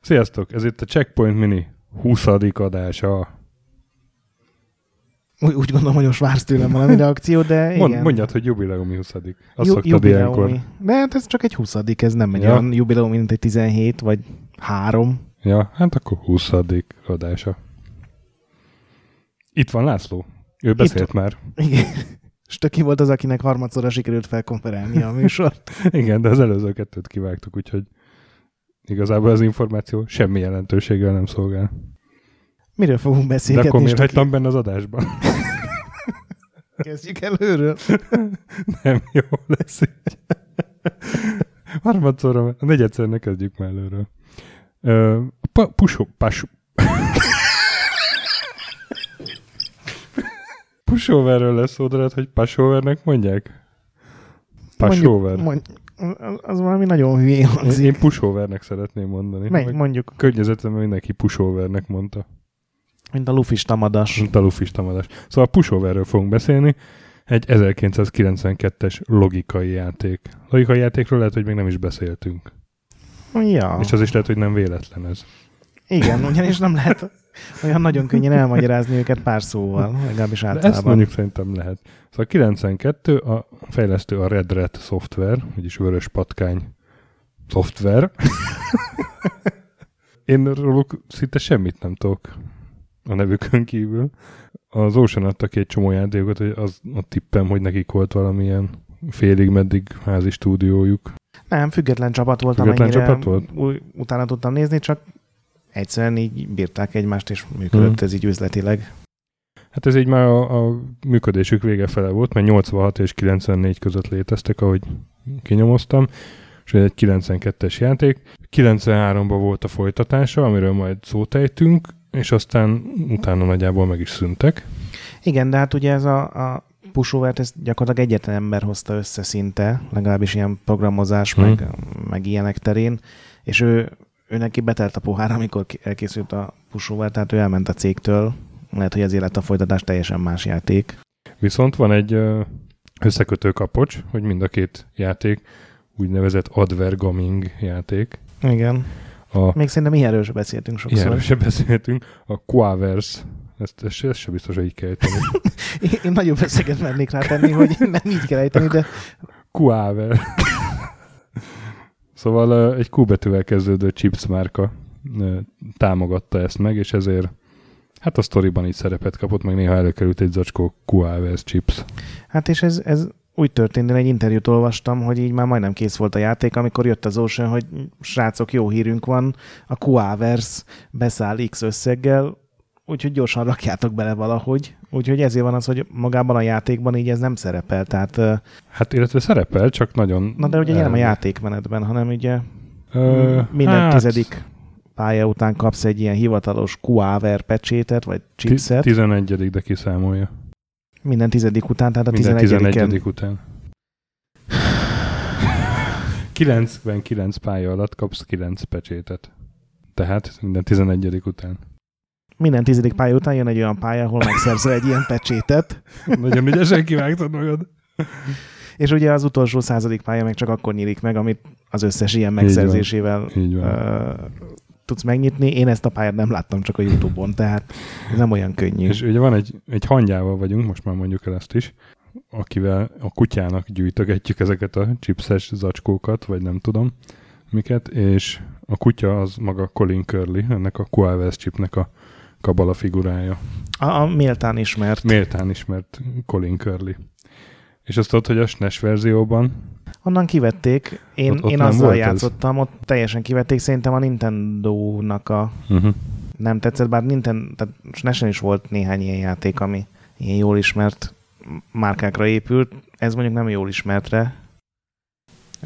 Sziasztok! Ez itt a Checkpoint Mini 20. adása. Úgy, úgy gondolom, hogy most vársz tőlem valami reakció, de igen. Mond, mondjad, hogy jubileumi 20. Azt Ju- szoktad jubileumi. ilyenkor. De hát ez csak egy 20 ez nem egy Ja. olyan jubileum, mint egy 17 vagy 3. Ja, hát akkor 20. adása. Itt van László. Ő beszélt már. Igen. Stöki volt az, akinek harmadszorra sikerült felkonferálni a műsort. Igen, de az előző kettőt kivágtuk, úgyhogy igazából az információ semmi jelentőséggel nem szolgál. Miről fogunk De beszélgetni? akkor miért hagytam benne az adásban? Kezdjük előről. nem jó lesz így. Harmadszorra, a negyedszer ne kezdjük már előről. Pa, pusó, Pushoverről lesz szó, de lehet, hogy pashovernek mondják? Pashover. Mondjuk, mond, az- az valami nagyon hülyén Én, hangzik. én pushovernek szeretném mondani. Meg mondjuk, Környezetemben mindenki pushovernek mondta. mint a lufis tamadas. Mint a lufis tamadás. Szóval pushoverről fogunk beszélni. Egy 1992-es logikai játék. Logikai játékról lehet, hogy még nem is beszéltünk. Ja, És az is lehet, hogy nem véletlen ez. igen, ugyanis nem lehet olyan nagyon könnyen elmagyarázni őket pár szóval, legalábbis De ezt általában. mondjuk szerintem lehet. Szóval 92 a fejlesztő a Red Rat Software, vagyis vörös patkány szoftver. Én róluk szinte semmit nem tudok a nevükön kívül. Az Ocean adta ki egy csomó játékot, hogy az a tippem, hogy nekik volt valamilyen félig meddig házi stúdiójuk. Nem, független csapat volt, Független amennyire csapat volt? Utána tudtam nézni, csak egyszerűen így bírták egymást, és működött Hmm. ez így üzletileg. Hát ez így már a, a működésük vége fele volt, mert 86 és 94 között léteztek, ahogy kinyomoztam, és ez egy 92-es játék. 93-ban volt a folytatása, amiről majd szót ejtünk, és aztán utána nagyjából meg is szüntek. Igen, de hát ugye ez a, a pushovert, ezt gyakorlatilag egyetlen ember hozta össze szinte, legalábbis ilyen programozás, Hmm. meg, meg ilyenek terén, és ő, ő neki betelt a pohár, amikor elkészült a pushover, tehát ő elment a cégtől, lehet, hogy ezért lett a folytatás teljesen más játék. Viszont van egy összekötő kapocs, hogy mind a két játék úgynevezett advergaming játék. Igen. A Még szerintem ilyenről sem beszéltünk sokszor. ilyenről se beszéltünk, a Quaverse, ezt, ezt, ezt se biztos, hogy így kell ejteni. Én, én nagyobb összeget mernék rá tenni, hogy nem így kell ejteni, de Quaver. Szóval egy Q kezdődő chips márka támogatta ezt meg, és ezért hát a sztoriban így szerepet kapott, meg néha előkerült egy zacskó Quavers chips. Hát és ez, ez úgy történt, én egy interjút olvastam, hogy így már majdnem kész volt a játék, amikor jött az Ocean, hogy srácok, jó hírünk van, a Quavers beszáll X összeggel, úgyhogy gyorsan rakjátok bele valahogy. Úgyhogy ezért van az, hogy magában a játékban így ez nem szerepel. Tehát, Hát illetve szerepel, csak nagyon... na de ugye nem a el- játékmenetben, hanem ugye Ö, minden hát, tizedik pálya után kapsz egy ilyen hivatalos Quaver pecsétet, vagy chipset. 11 de kiszámolja. minden tizedik után, tehát a Minden 11 11 után. 99 pálya alatt kapsz 9 pecsétet. Tehát minden 11 után. Minden tizedik pálya után jön egy olyan pálya, ahol megszerzel egy ilyen pecsétet, Nagyon ügyesen kivágtad magad. és ugye az utolsó századik pálya meg csak akkor nyílik meg, amit az összes ilyen van. megszerzésével Így van. ö, tudsz megnyitni. Én ezt a pályát nem láttam csak a Youtube-on, tehát ez nem olyan könnyű. És ugye van egy, egy hangyával vagyunk, most már mondjuk el ezt is, akivel a kutyának gyűjtögetjük ezeket a chipses zacskókat, vagy nem tudom miket, és a kutya az maga Colin Curly, ennek a Quavers chipnek a kabala figurája. A, a méltán ismert. Méltán ismert Colin Curly. És azt tudod, hogy a SNES verzióban Onnan kivették, én, Ott- ott én azzal volt ez. játszottam, ott teljesen kivették, szerintem a Nintendo-nak a uh-huh. nem tetszett, bár Nintendo, tehát SNES-en is volt néhány ilyen játék, ami ilyen jól ismert márkákra épült, ez mondjuk nem jól ismertre.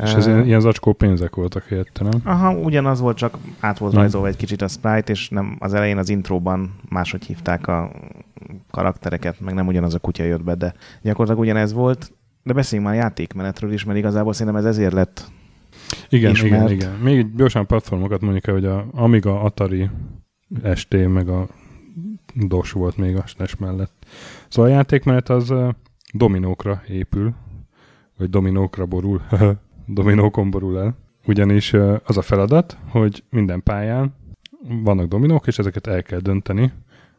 És ez Ö, ilyen, zacskó pénzek voltak helyette, nem? Aha, ugyanaz volt, csak át volt rajzolva egy kicsit a sprite, és nem az elején az intróban máshogy hívták a karaktereket, meg nem ugyanaz a kutya jött be, de gyakorlatilag ugyanez volt. De beszéljünk már játékmenetről is, mert igazából szerintem ez ezért lett. Igen, Ismert. igen, igen. Még gyorsan platformokat mondjuk el, hogy a Amiga, Atari, ST, meg a dos volt még a SNES mellett. Szóval a játékmenet az uh, dominókra épül, vagy dominókra borul, dominókon borul el. Ugyanis az a feladat, hogy minden pályán vannak dominók, és ezeket el kell dönteni,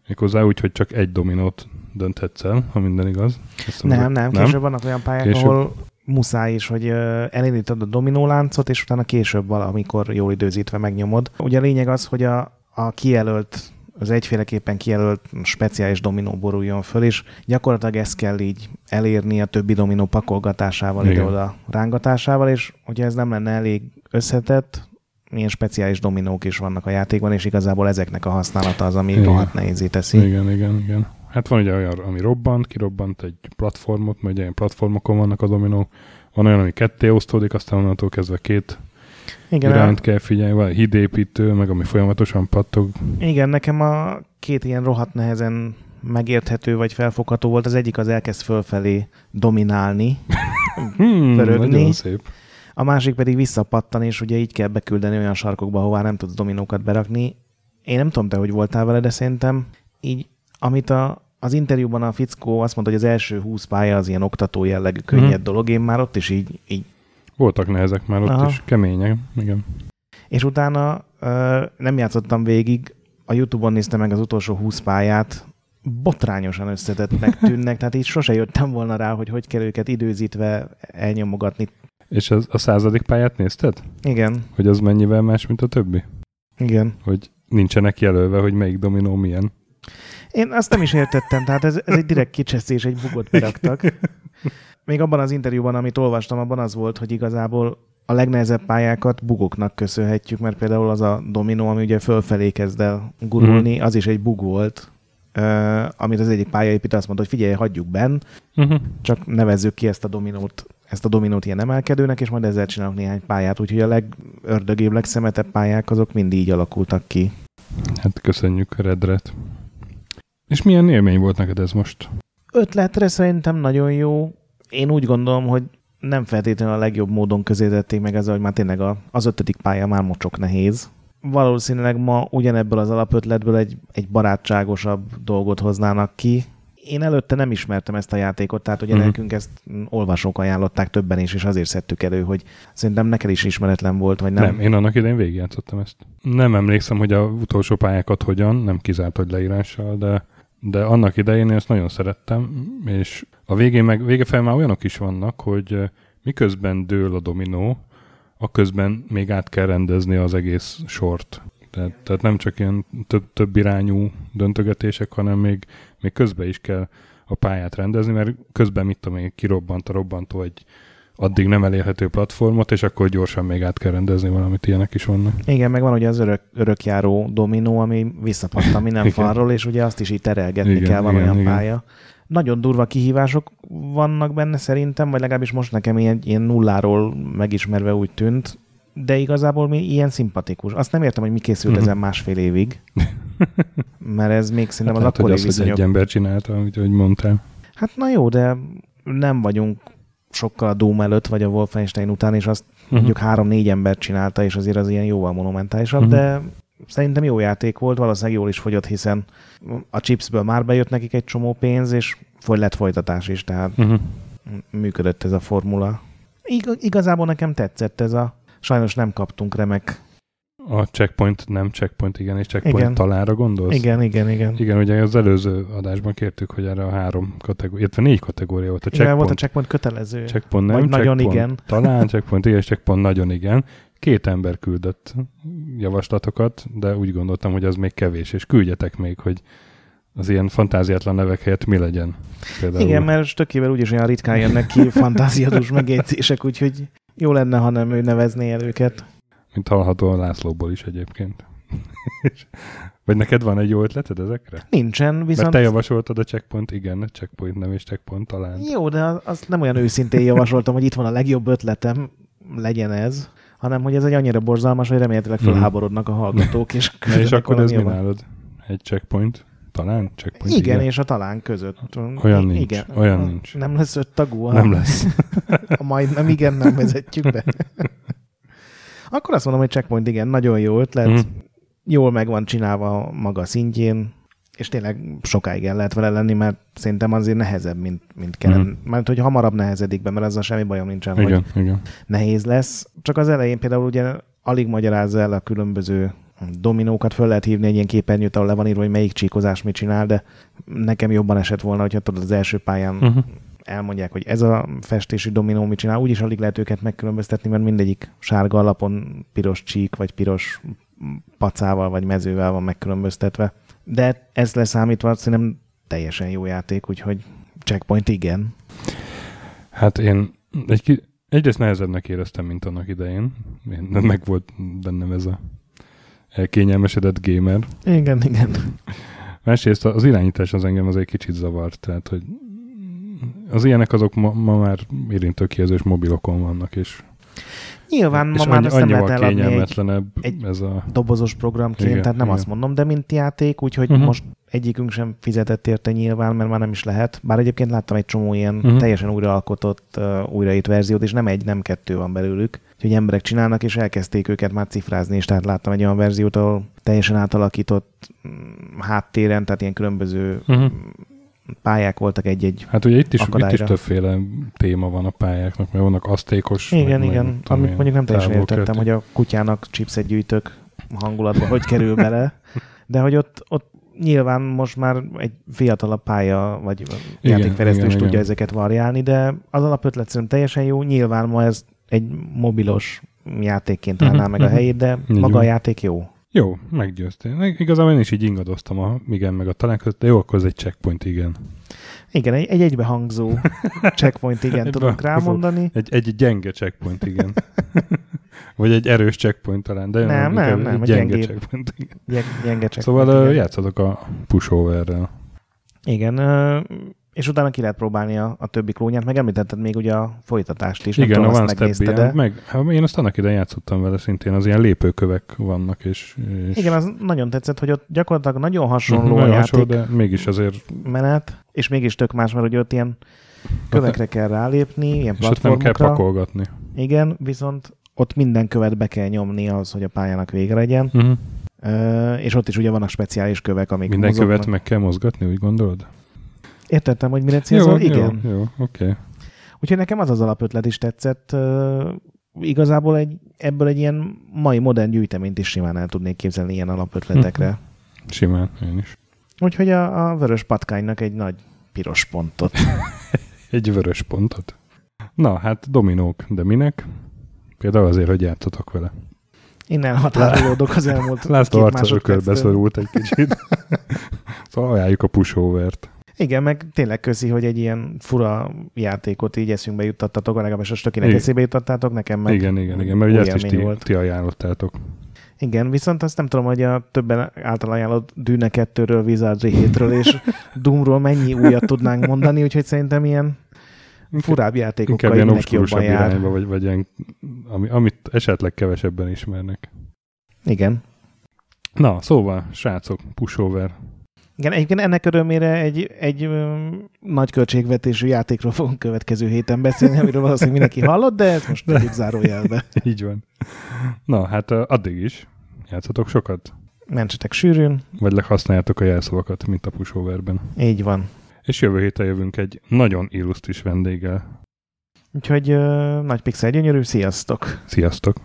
méghozzá úgy, hogy csak egy dominót dönthetsz el, ha minden igaz. Ezt nem, nem, nem, később vannak olyan pályák, később... ahol muszáj is, hogy elindítod a dominóláncot, és utána később valamikor jól időzítve megnyomod. Ugye a lényeg az, hogy a, a kijelölt az egyféleképpen kijelölt speciális dominó boruljon föl, és gyakorlatilag ezt kell így elérni a többi dominó pakolgatásával, ide-oda rángatásával, és hogyha ez nem lenne elég összetett, milyen speciális dominók is vannak a játékban, és igazából ezeknek a használata az, ami igen. rohadt nehézé teszi. Igen, igen, igen. Hát van ugye olyan, ami robbant, kirobbant egy platformot, mert ugye ilyen platformokon vannak a dominók, van olyan, ami ketté osztódik, aztán onnantól kezdve két igen, irányt a... kell figyelni, vagy hídépítő, meg ami folyamatosan pattog. Igen, nekem a két ilyen rohadt nehezen megérthető vagy felfogható volt. Az egyik az elkezd fölfelé dominálni, hmm, szép. A másik pedig visszapattan, és ugye így kell beküldeni olyan sarkokba, ahová nem tudsz dominókat berakni. Én nem tudom te, hogy voltál vele, de szerintem így, amit a, az interjúban a fickó azt mondta, hogy az első 20 pálya az ilyen oktató jellegű könnyed mm. dolog, én már ott is így, így voltak nehezek már ott Aha. is, kemények, igen. És utána ö, nem játszottam végig, a Youtube-on néztem meg az utolsó 20 pályát, botrányosan összetettnek tűnnek, tehát így sose jöttem volna rá, hogy hogy kell őket időzítve elnyomogatni. És az, a századik pályát nézted? Igen. Hogy az mennyivel más, mint a többi? Igen. Hogy nincsenek jelölve, hogy melyik dominó milyen. Én azt nem is értettem, tehát ez, ez egy direkt kicsesztés, egy bugot beraktak. még abban az interjúban, amit olvastam, abban az volt, hogy igazából a legnehezebb pályákat bugoknak köszönhetjük, mert például az a dominó, ami ugye fölfelé kezd el gurulni, uh-huh. az is egy bug volt, uh, amit az egyik pályaépítő azt mondta, hogy figyelj, hagyjuk benn, uh-huh. csak nevezzük ki ezt a dominót, ezt a dominót ilyen emelkedőnek, és majd ezzel csinálunk néhány pályát, úgyhogy a legördögébb, legszemetebb pályák azok mind így alakultak ki. Hát köszönjük Redret. És milyen élmény volt neked ez most? Ötletre szerintem nagyon jó én úgy gondolom, hogy nem feltétlenül a legjobb módon közétették meg ezzel, hogy már tényleg a, az ötödik pálya már mocsok nehéz. Valószínűleg ma ugyanebből az alapötletből egy, egy barátságosabb dolgot hoznának ki. Én előtte nem ismertem ezt a játékot, tehát ugye uh-huh. nekünk ezt olvasók ajánlották többen is, és azért szedtük elő, hogy szerintem neked is ismeretlen volt, vagy nem. Nem, én annak idején végigjátszottam ezt. Nem emlékszem, hogy a utolsó pályákat hogyan, nem kizárt, hogy leírással, de de annak idején én ezt nagyon szerettem, és a végén meg, vége fel már olyanok is vannak, hogy miközben dől a dominó, a közben még át kell rendezni az egész sort. Tehát, tehát nem csak ilyen több, több irányú döntögetések, hanem még, még közben is kell a pályát rendezni, mert közben mit tudom én, kirobbant a robbantó egy addig nem elérhető platformot, és akkor gyorsan még át kell rendezni valamit, ilyenek is vannak. Igen, meg van ugye az örök, örökjáró dominó, ami visszapattan minden falról, és ugye azt is így terelgetni igen, kell, van igen, olyan igen. pálya. Nagyon durva kihívások vannak benne szerintem, vagy legalábbis most nekem ilyen, ilyen nulláról megismerve úgy tűnt, de igazából mi ilyen szimpatikus. Azt nem értem, hogy mi készült uh-huh. ezen másfél évig, mert ez még szerintem hát az akkori viszonyok... hogy egy ember csinálta, ahogy mondtál. Hát na jó, de nem vagyunk sokkal a Doom előtt, vagy a Wolfenstein után, és azt uh-huh. mondjuk három-négy ember csinálta, és azért az ilyen jóval monumentálisabb, uh-huh. de szerintem jó játék volt, valószínűleg jól is fogyott, hiszen a chipsből már bejött nekik egy csomó pénz, és lett folytatás is, tehát uh-huh. működött ez a formula. Ig- igazából nekem tetszett ez a, sajnos nem kaptunk remek a checkpoint, nem checkpoint, igen, és checkpoint igen. talára gondolsz? Igen, igen, igen. Igen, ugye az előző adásban kértük, hogy erre a három kategória, illetve négy kategória volt. A checkpoint, igen, volt a checkpoint kötelező. Checkpoint nem, Vagy checkpoint, nagyon igen. Talán checkpoint, igen, és checkpoint nagyon igen. Két ember küldött javaslatokat, de úgy gondoltam, hogy az még kevés, és küldjetek még, hogy az ilyen fantáziátlan nevek helyett mi legyen. Például. Igen, mert tökével úgyis olyan ritkán jönnek ki fantáziadós megjegyzések, úgyhogy jó lenne, ha nem ő nevezné el őket. Mint hallható a Lászlóból is egyébként. Vagy neked van egy jó ötleted ezekre? Nincsen, viszont... Mert te javasoltad a checkpoint, igen, checkpoint nem és checkpoint talán. Jó, de azt nem olyan őszintén javasoltam, hogy itt van a legjobb ötletem, legyen ez, hanem hogy ez egy annyira borzalmas, hogy remélhetőleg mhm. felháborodnak a hallgatók, és És akkor ez mi nálad? Egy checkpoint? Talán? Checkpoint, igen, igen, és a talán között. Olyan nincs. Igen. Olyan nincs. Nem lesz öt tagú? Nem lesz. A majd nem igen, nem vezetjük be. Akkor azt mondom, hogy checkpoint igen, nagyon jó ötlet. Mm. Jól meg van csinálva maga szintjén. és tényleg sokáig el lehet vele lenni, mert szerintem azért nehezebb, mint, mint kellene. Mm. Mert hogy hamarabb nehezedik be, mert ezzel semmi bajom nincsen, Igen, hogy igen. nehéz lesz. Csak az elején például ugye alig magyarázza el a különböző dominókat, föl lehet hívni egy ilyen képernyőt, ahol le van írva, hogy melyik csíkozás mit csinál, de nekem jobban esett volna, hogyha tudod az első pályán Uh-huh. Elmondják, hogy ez a festési dominó mit csinál, úgyis alig lehet őket megkülönböztetni, mert mindegyik sárga alapon piros csík, vagy piros pacával, vagy mezővel van megkülönböztetve. De ez leszámítva szerintem teljesen jó játék, úgyhogy checkpoint igen. Hát én egy ki, egyrészt nehezebbnek éreztem, mint annak idején. Én, meg volt bennem ez a elkényelmesedett gamer. Igen, igen. Másrészt az irányítás az engem az egy kicsit zavart, tehát hogy az ilyenek azok ma, ma már érintőkijelzős mobilokon vannak, és, Nyilván és ma már ezt nem lehet eladni egy egy ez a... dobozos programként, Igen, tehát nem igen. azt mondom, de mint játék, úgyhogy uh-huh. most egyikünk sem fizetett érte nyilván, mert már nem is lehet. Bár egyébként láttam egy csomó ilyen uh-huh. teljesen újraalkotott, uh, újraírt verziót, és nem egy, nem kettő van belőlük. Úgyhogy emberek csinálnak, és elkezdték őket már cifrázni, és tehát láttam egy olyan verziót, ahol teljesen átalakított mm, háttéren, tehát ilyen különböző Uh-huh. Pályák voltak egy-egy. Hát ugye itt is, itt is Akadályra. többféle téma van a pályáknak, mert vannak asztékos, Igen, meg, igen, meg, amit mondjuk nem teljesen értettem, hogy a kutyának chipset gyűjtök hangulatba, hogy kerül bele, de hogy ott, ott nyilván most már egy fiatalabb pálya, vagy Igen, játékfejlesztő is tudja igen. ezeket variálni, de az alapötlet szerintem teljesen jó. Nyilván ma ez egy mobilos játékként állná Mhm, meg a mhm. helyét, de Így maga a játék jó. Jó, meggyőztél. Igazából én is így ingadoztam a igen meg a talán között, de jó, akkor ez egy checkpoint, igen. Igen, egy, egy egybehangzó checkpoint, igen, Egybe- tudunk rámondani. Egy, egy gyenge checkpoint, igen. Vagy egy erős checkpoint talán, de Nem, inkább nem, nem, egy egy gyenge gyengébb. checkpoint. Igen. Gyeng, gyenge checkpoint. Szóval igen. játszatok a pushoverrel. Igen, és utána ki lehet próbálni a, a többi klónját, meg említetted még ugye a folytatást is. Igen, tudom, a One Step de... Meg, hát én azt annak idején játszottam vele szintén, az ilyen lépőkövek vannak, és, és Igen, az nagyon tetszett, hogy ott gyakorlatilag nagyon hasonló nagyon játék hasonló, de mégis azért, menet, és mégis tök más, mert ugye ott ilyen kövekre kell rálépni, ilyen és ott nem kell pakolgatni. Igen, viszont ott minden követ be kell nyomni ahhoz, hogy a pályának vége legyen. Uh-huh. Ö, és ott is ugye vannak speciális kövek, amik Minden mozognak. követ meg kell mozgatni, úgy gondolod? Értettem, hogy mire célzol? jó, Igen. Jó, jó, oké. Okay. Úgyhogy nekem az az alapötlet is tetszett. Igazából egy, ebből egy ilyen mai modern gyűjteményt is simán el tudnék képzelni ilyen alapötletekre. Mhm. Simán, én is. Úgyhogy a, a vörös patkánynak egy nagy piros pontot. Egy vörös pontot. Na, hát dominók, de minek? Például azért, hogy játszatok vele. Én elhatárolódok az elmúlt László két arca másodperctől. körbeszorult egy kicsit. szóval ajánljuk a pushovert. Igen, meg tényleg köszi, hogy egy ilyen fura játékot így eszünkbe juttattatok, legalábbis a stökinek Igen. eszébe juttattátok, nekem meg igen, igen, igen, mert ugye ezt is ti, volt. ti ajánlottátok. Igen, viszont azt nem tudom, hogy a többen által ajánlott Dűne 2-ről, Wizardry 7-ről és Doomról mennyi újat tudnánk mondani, úgyhogy szerintem ilyen furább játékokkal Inkább ilyen jobban jár. irányba, vagy, vagy ilyen, ami, amit esetleg kevesebben ismernek. Igen. Na, szóval, srácok, pushover. Igen, egyébként ennek örömére egy, egy nagy költségvetésű játékról fogunk következő héten beszélni, amiről valószínűleg mindenki hallott, de ezt most tegyük zárójelbe. Így van. Na, hát addig is. Játszatok sokat? Mentsetek sűrűn, Vagy használjátok a jelszavakat, mint a pushoverben. így van. És jövő héten jövünk egy nagyon illusztris vendéggel. Úgyhogy ö, nagy pixel gyönyörű, sziasztok! Sziasztok!